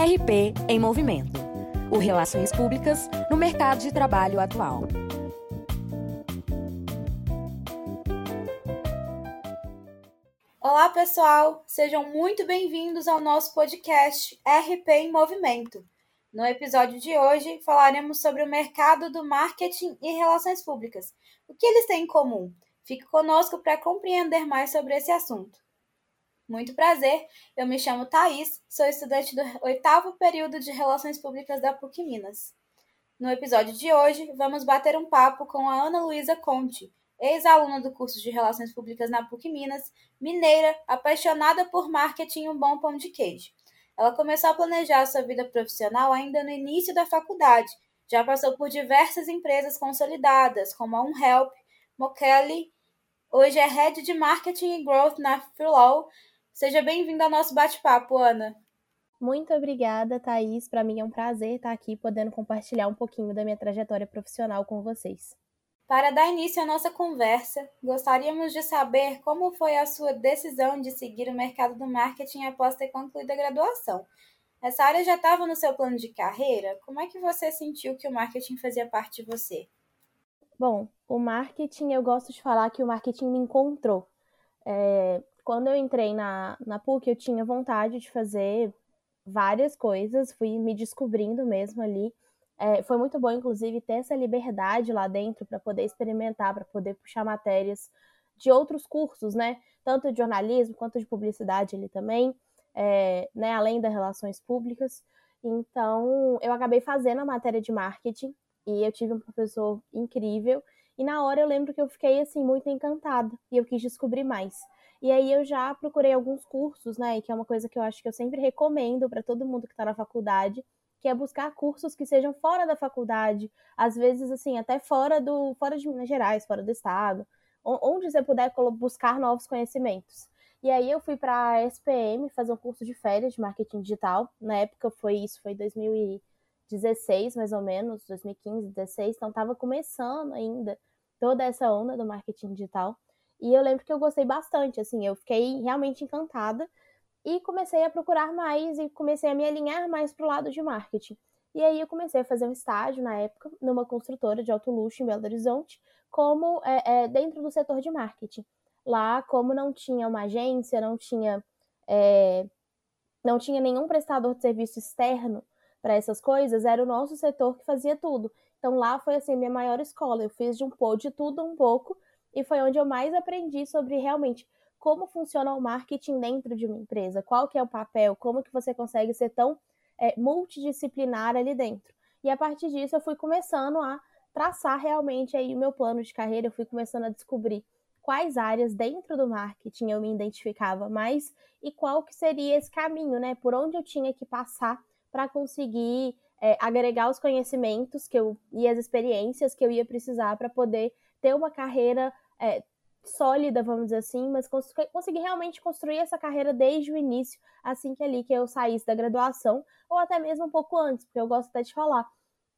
RP em Movimento. O Relações Públicas no mercado de trabalho atual. Olá, pessoal! Sejam muito bem-vindos ao nosso podcast RP em Movimento. No episódio de hoje, falaremos sobre o mercado do marketing e relações públicas. O que eles têm em comum? Fique conosco para compreender mais sobre esse assunto. Muito prazer, eu me chamo Thaís, sou estudante do oitavo período de Relações Públicas da PUC Minas. No episódio de hoje, vamos bater um papo com a Ana Luísa Conte, ex-aluna do curso de Relações Públicas na PUC Minas, mineira, apaixonada por marketing e um bom pão de queijo. Ela começou a planejar sua vida profissional ainda no início da faculdade, já passou por diversas empresas consolidadas, como a UnHelp, Mokelly, hoje é Head de Marketing e Growth na Freelaw, Seja bem-vinda ao nosso bate-papo, Ana. Muito obrigada, Thaís. Para mim é um prazer estar aqui podendo compartilhar um pouquinho da minha trajetória profissional com vocês. Para dar início à nossa conversa, gostaríamos de saber como foi a sua decisão de seguir o mercado do marketing após ter concluído a graduação. Essa área já estava no seu plano de carreira? Como é que você sentiu que o marketing fazia parte de você? Bom, o marketing, eu gosto de falar que o marketing me encontrou. É, quando eu entrei na, na PUC, eu tinha vontade de fazer várias coisas, fui me descobrindo mesmo ali. É, foi muito bom, inclusive, ter essa liberdade lá dentro para poder experimentar, para poder puxar matérias de outros cursos, né? Tanto de jornalismo quanto de publicidade ali também, é, né? Além das relações públicas. Então, eu acabei fazendo a matéria de marketing e eu tive um professor incrível. E na hora eu lembro que eu fiquei assim muito encantada e eu quis descobrir mais. E aí eu já procurei alguns cursos, né? Que é uma coisa que eu acho que eu sempre recomendo para todo mundo que está na faculdade, que é buscar cursos que sejam fora da faculdade, às vezes assim, até fora do fora de Minas Gerais, fora do estado, onde você puder buscar novos conhecimentos. E aí eu fui para a SPM fazer um curso de férias de marketing digital. Na época foi isso, foi 2016 mais ou menos, 2015, 2016, então estava começando ainda toda essa onda do marketing digital. E eu lembro que eu gostei bastante, assim, eu fiquei realmente encantada e comecei a procurar mais e comecei a me alinhar mais para o lado de marketing. E aí eu comecei a fazer um estágio na época numa construtora de alto luxo em Belo Horizonte, como é, é, dentro do setor de marketing. Lá, como não tinha uma agência, não tinha é, não tinha nenhum prestador de serviço externo para essas coisas, era o nosso setor que fazia tudo. Então lá foi assim minha maior escola. Eu fiz de um pouco de tudo um pouco e foi onde eu mais aprendi sobre realmente como funciona o marketing dentro de uma empresa, qual que é o papel, como que você consegue ser tão é, multidisciplinar ali dentro. E a partir disso eu fui começando a traçar realmente aí o meu plano de carreira, eu fui começando a descobrir quais áreas dentro do marketing eu me identificava mais e qual que seria esse caminho, né? Por onde eu tinha que passar para conseguir é, agregar os conhecimentos que eu e as experiências que eu ia precisar para poder ter uma carreira é, sólida, vamos dizer assim, mas conseguir realmente construir essa carreira desde o início, assim que ali que eu saísse da graduação, ou até mesmo um pouco antes, porque eu gosto até de falar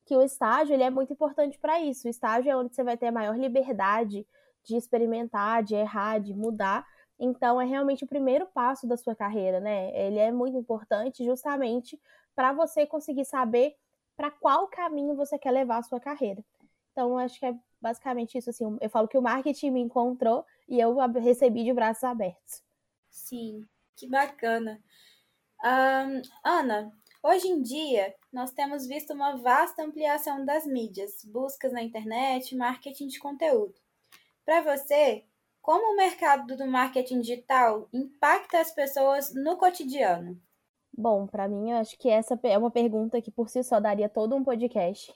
que o estágio ele é muito importante para isso. O estágio é onde você vai ter a maior liberdade de experimentar, de errar, de mudar. Então é realmente o primeiro passo da sua carreira, né? Ele é muito importante justamente para você conseguir saber para qual caminho você quer levar a sua carreira. Então, acho que é basicamente isso. Assim, eu falo que o marketing me encontrou e eu recebi de braços abertos. Sim, que bacana. Um, Ana, hoje em dia nós temos visto uma vasta ampliação das mídias, buscas na internet, marketing de conteúdo. Para você, como o mercado do marketing digital impacta as pessoas no cotidiano? Bom, para mim, eu acho que essa é uma pergunta que por si só daria todo um podcast,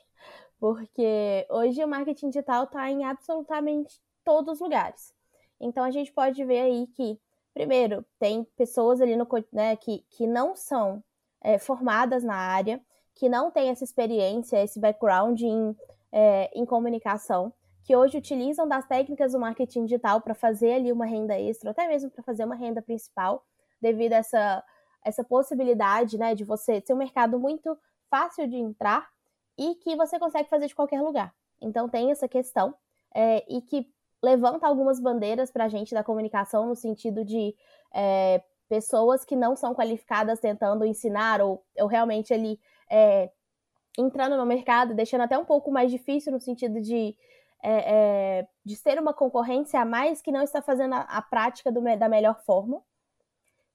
porque hoje o marketing digital está em absolutamente todos os lugares. Então a gente pode ver aí que, primeiro, tem pessoas ali no né, que, que não são é, formadas na área, que não têm essa experiência, esse background em, é, em comunicação, que hoje utilizam das técnicas do marketing digital para fazer ali uma renda extra, até mesmo para fazer uma renda principal, devido a essa, essa possibilidade né, de você ter um mercado muito fácil de entrar e que você consegue fazer de qualquer lugar. Então tem essa questão é, e que levanta algumas bandeiras para a gente da comunicação no sentido de é, pessoas que não são qualificadas tentando ensinar ou, ou realmente ali é, entrando no mercado, deixando até um pouco mais difícil no sentido de, de ser uma concorrência a mais que não está fazendo a, a prática do, da melhor forma.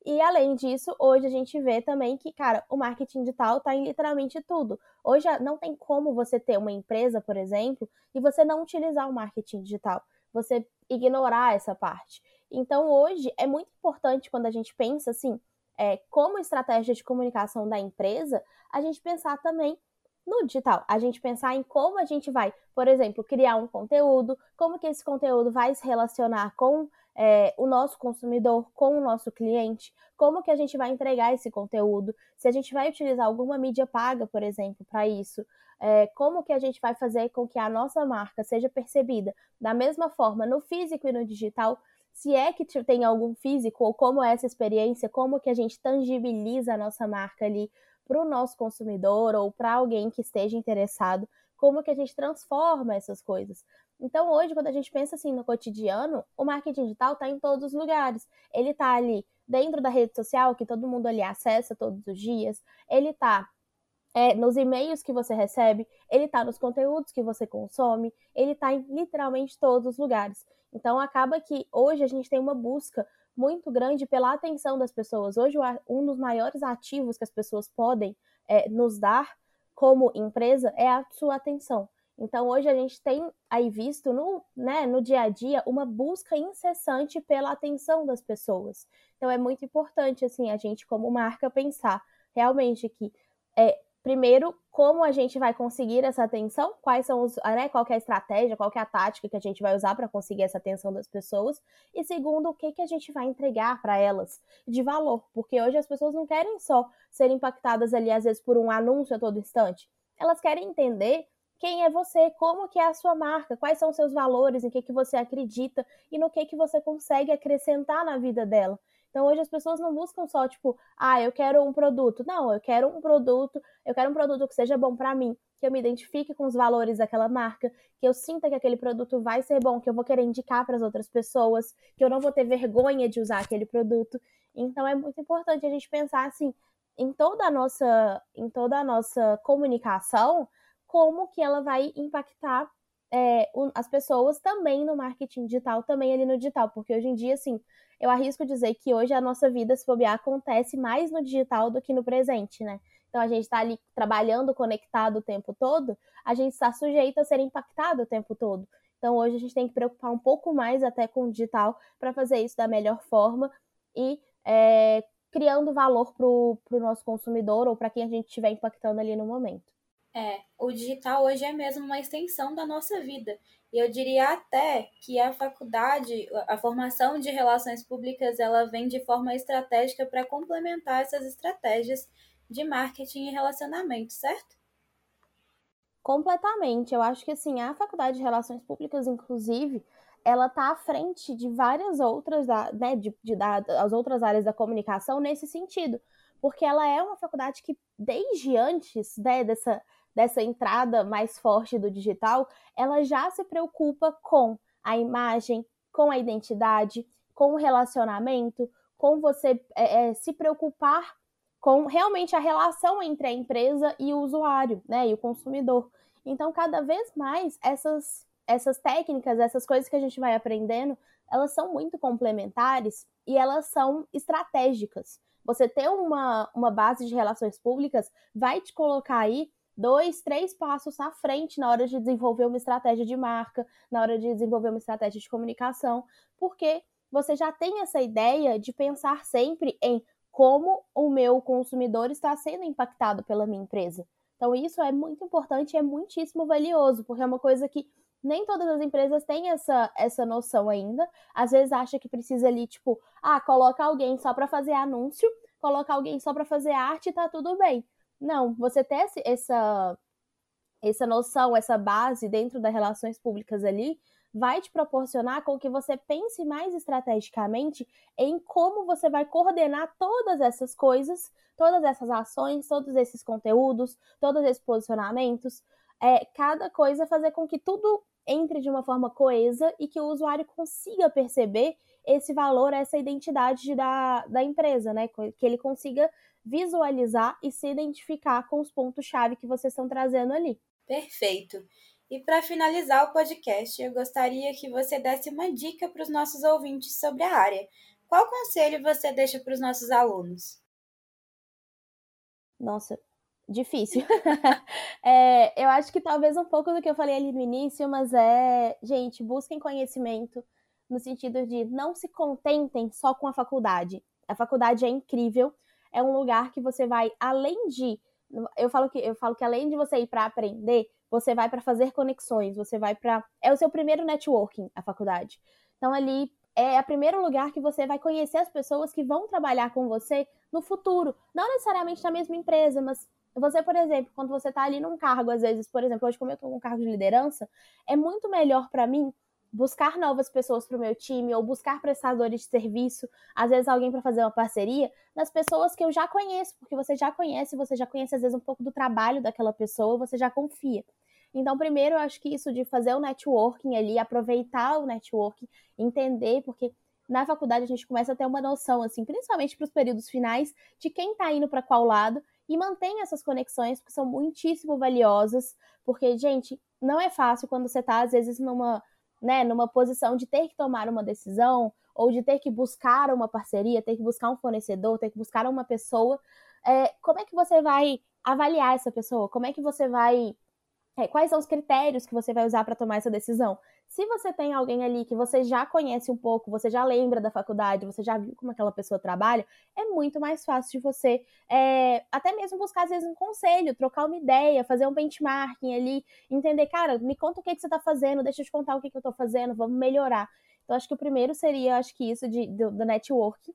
E além disso, hoje a gente vê também que, cara, o marketing digital está em literalmente tudo. Hoje não tem como você ter uma empresa, por exemplo, e você não utilizar o marketing digital, você ignorar essa parte. Então, hoje é muito importante quando a gente pensa assim, é, como estratégia de comunicação da empresa, a gente pensar também no digital. A gente pensar em como a gente vai, por exemplo, criar um conteúdo, como que esse conteúdo vai se relacionar com é, o nosso consumidor, com o nosso cliente, como que a gente vai entregar esse conteúdo, se a gente vai utilizar alguma mídia paga, por exemplo, para isso, é, como que a gente vai fazer com que a nossa marca seja percebida da mesma forma no físico e no digital, se é que tem algum físico, ou como é essa experiência, como que a gente tangibiliza a nossa marca ali para o nosso consumidor ou para alguém que esteja interessado, como que a gente transforma essas coisas. Então, hoje, quando a gente pensa assim no cotidiano, o marketing digital está em todos os lugares. Ele está ali dentro da rede social, que todo mundo ali acessa todos os dias. Ele está é, nos e-mails que você recebe, ele está nos conteúdos que você consome, ele está em literalmente todos os lugares. Então, acaba que hoje a gente tem uma busca muito grande pela atenção das pessoas. Hoje, um dos maiores ativos que as pessoas podem é, nos dar como empresa é a sua atenção. Então, hoje a gente tem aí visto no, né, no dia a dia uma busca incessante pela atenção das pessoas. Então, é muito importante, assim, a gente, como marca, pensar realmente que, é, primeiro, como a gente vai conseguir essa atenção, quais são os, né, qual é a estratégia, qual é a tática que a gente vai usar para conseguir essa atenção das pessoas, e segundo, o que, que a gente vai entregar para elas de valor, porque hoje as pessoas não querem só ser impactadas ali, às vezes, por um anúncio a todo instante, elas querem entender quem é você, como que é a sua marca, quais são os seus valores, em que, que você acredita e no que, que você consegue acrescentar na vida dela. Então hoje as pessoas não buscam só tipo, ah, eu quero um produto. Não, eu quero um produto, eu quero um produto que seja bom para mim, que eu me identifique com os valores daquela marca, que eu sinta que aquele produto vai ser bom, que eu vou querer indicar para as outras pessoas, que eu não vou ter vergonha de usar aquele produto. Então é muito importante a gente pensar assim, em toda a nossa, em toda a nossa comunicação, como que ela vai impactar é, as pessoas também no marketing digital, também ali no digital, porque hoje em dia, assim, eu arrisco dizer que hoje a nossa vida, se bobear, acontece mais no digital do que no presente, né? Então a gente está ali trabalhando conectado o tempo todo, a gente está sujeito a ser impactado o tempo todo. Então hoje a gente tem que preocupar um pouco mais até com o digital para fazer isso da melhor forma e é, criando valor para o nosso consumidor ou para quem a gente estiver impactando ali no momento. É, o digital hoje é mesmo uma extensão da nossa vida. E eu diria até que a faculdade, a formação de relações públicas, ela vem de forma estratégica para complementar essas estratégias de marketing e relacionamento, certo? Completamente. Eu acho que assim, a faculdade de relações públicas, inclusive, ela está à frente de várias outras, né, de, de, de, as outras áreas da comunicação nesse sentido, porque ela é uma faculdade que desde antes né, dessa dessa entrada mais forte do digital, ela já se preocupa com a imagem, com a identidade, com o relacionamento, com você é, é, se preocupar com realmente a relação entre a empresa e o usuário, né, e o consumidor. Então, cada vez mais essas essas técnicas, essas coisas que a gente vai aprendendo, elas são muito complementares e elas são estratégicas. Você ter uma, uma base de relações públicas vai te colocar aí dois, três passos à frente na hora de desenvolver uma estratégia de marca, na hora de desenvolver uma estratégia de comunicação, porque você já tem essa ideia de pensar sempre em como o meu consumidor está sendo impactado pela minha empresa. Então, isso é muito importante e é muitíssimo valioso, porque é uma coisa que nem todas as empresas têm essa, essa noção ainda. Às vezes acha que precisa ali, tipo, ah, coloca alguém só para fazer anúncio, coloca alguém só para fazer arte e tá tudo bem. Não, você ter essa, essa noção, essa base dentro das relações públicas ali, vai te proporcionar com que você pense mais estrategicamente em como você vai coordenar todas essas coisas, todas essas ações, todos esses conteúdos, todos esses posicionamentos, é, cada coisa fazer com que tudo entre de uma forma coesa e que o usuário consiga perceber esse valor, essa identidade da, da empresa, né? Que ele consiga visualizar e se identificar com os pontos-chave que vocês estão trazendo ali. Perfeito. E para finalizar o podcast, eu gostaria que você desse uma dica para os nossos ouvintes sobre a área. Qual conselho você deixa para os nossos alunos? Nossa, difícil. é, eu acho que talvez um pouco do que eu falei ali no início, mas é, gente, busquem conhecimento no sentido de não se contentem só com a faculdade. A faculdade é incrível, é um lugar que você vai além de eu falo que eu falo que além de você ir para aprender, você vai para fazer conexões, você vai para é o seu primeiro networking a faculdade. Então ali é o primeiro lugar que você vai conhecer as pessoas que vão trabalhar com você no futuro, não necessariamente na mesma empresa, mas você, por exemplo, quando você está ali num cargo, às vezes, por exemplo, hoje como eu estou com cargo de liderança, é muito melhor para mim buscar novas pessoas para o meu time ou buscar prestadores de serviço, às vezes alguém para fazer uma parceria, nas pessoas que eu já conheço, porque você já conhece, você já conhece às vezes um pouco do trabalho daquela pessoa, você já confia. Então, primeiro, eu acho que isso de fazer o networking ali, aproveitar o networking, entender, porque na faculdade a gente começa a ter uma noção, assim, principalmente para os períodos finais, de quem está indo para qual lado e mantém essas conexões, porque são muitíssimo valiosas, porque, gente, não é fácil quando você está, às vezes, numa né, numa posição de ter que tomar uma decisão ou de ter que buscar uma parceria, ter que buscar um fornecedor, ter que buscar uma pessoa, é, como é que você vai avaliar essa pessoa? Como é que você vai quais são os critérios que você vai usar para tomar essa decisão? Se você tem alguém ali que você já conhece um pouco, você já lembra da faculdade, você já viu como aquela pessoa trabalha, é muito mais fácil de você é, até mesmo buscar, às vezes, um conselho, trocar uma ideia, fazer um benchmarking ali, entender, cara, me conta o que, que você está fazendo, deixa eu te contar o que, que eu estou fazendo, vamos melhorar. Então, acho que o primeiro seria, acho que isso de, do, do network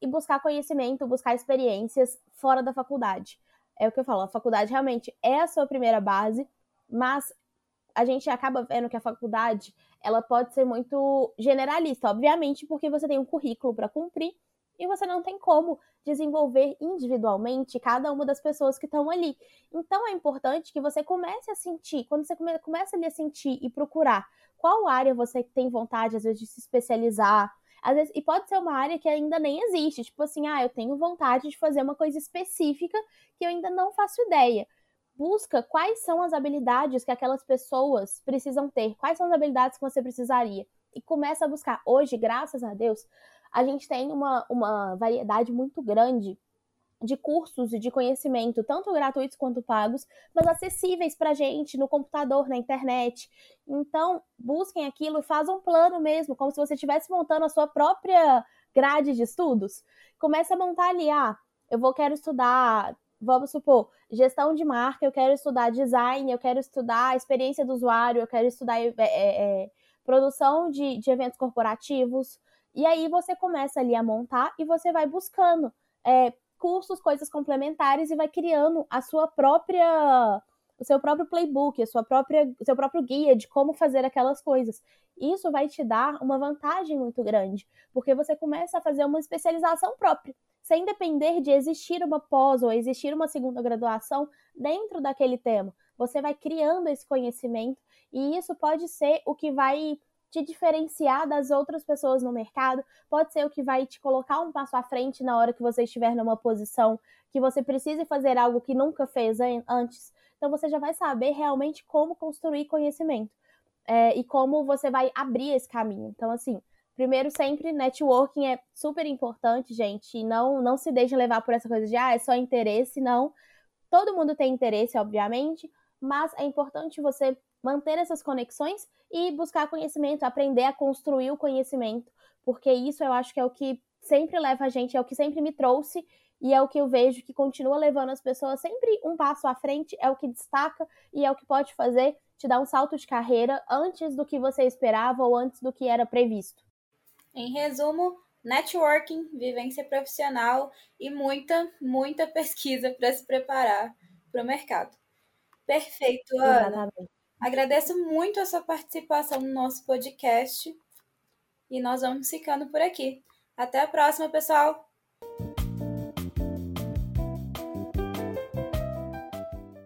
e buscar conhecimento, buscar experiências fora da faculdade. É o que eu falo, a faculdade realmente é a sua primeira base, mas a gente acaba vendo que a faculdade ela pode ser muito generalista, obviamente, porque você tem um currículo para cumprir e você não tem como desenvolver individualmente cada uma das pessoas que estão ali. Então é importante que você comece a sentir, quando você come, começa a sentir e procurar qual área você tem vontade, às vezes, de se especializar. Às vezes, e pode ser uma área que ainda nem existe, tipo assim, ah, eu tenho vontade de fazer uma coisa específica que eu ainda não faço ideia busca quais são as habilidades que aquelas pessoas precisam ter, quais são as habilidades que você precisaria. E começa a buscar. Hoje, graças a Deus, a gente tem uma, uma variedade muito grande de cursos e de conhecimento, tanto gratuitos quanto pagos, mas acessíveis para gente no computador, na internet. Então, busquem aquilo façam um plano mesmo, como se você estivesse montando a sua própria grade de estudos. Começa a montar ali, ah, eu vou quero estudar vamos supor, gestão de marca, eu quero estudar design, eu quero estudar experiência do usuário, eu quero estudar é, é, é, produção de, de eventos corporativos. E aí você começa ali a montar e você vai buscando é, cursos, coisas complementares e vai criando a sua própria o seu próprio playbook, a sua própria, o seu próprio guia de como fazer aquelas coisas. Isso vai te dar uma vantagem muito grande, porque você começa a fazer uma especialização própria, sem depender de existir uma pós ou existir uma segunda graduação dentro daquele tema. Você vai criando esse conhecimento e isso pode ser o que vai te diferenciar das outras pessoas no mercado, pode ser o que vai te colocar um passo à frente na hora que você estiver numa posição que você precise fazer algo que nunca fez antes. Então você já vai saber realmente como construir conhecimento é, e como você vai abrir esse caminho. Então, assim, primeiro sempre networking é super importante, gente. E não, não se deixe levar por essa coisa de ah, é só interesse, não. Todo mundo tem interesse, obviamente, mas é importante você manter essas conexões e buscar conhecimento, aprender a construir o conhecimento, porque isso eu acho que é o que sempre leva a gente, é o que sempre me trouxe e é o que eu vejo que continua levando as pessoas sempre um passo à frente, é o que destaca e é o que pode fazer te dar um salto de carreira antes do que você esperava ou antes do que era previsto. Em resumo, networking, vivência profissional e muita, muita pesquisa para se preparar para o mercado. Perfeito, Ana. Exatamente. Agradeço muito a sua participação no nosso podcast e nós vamos ficando por aqui. Até a próxima, pessoal!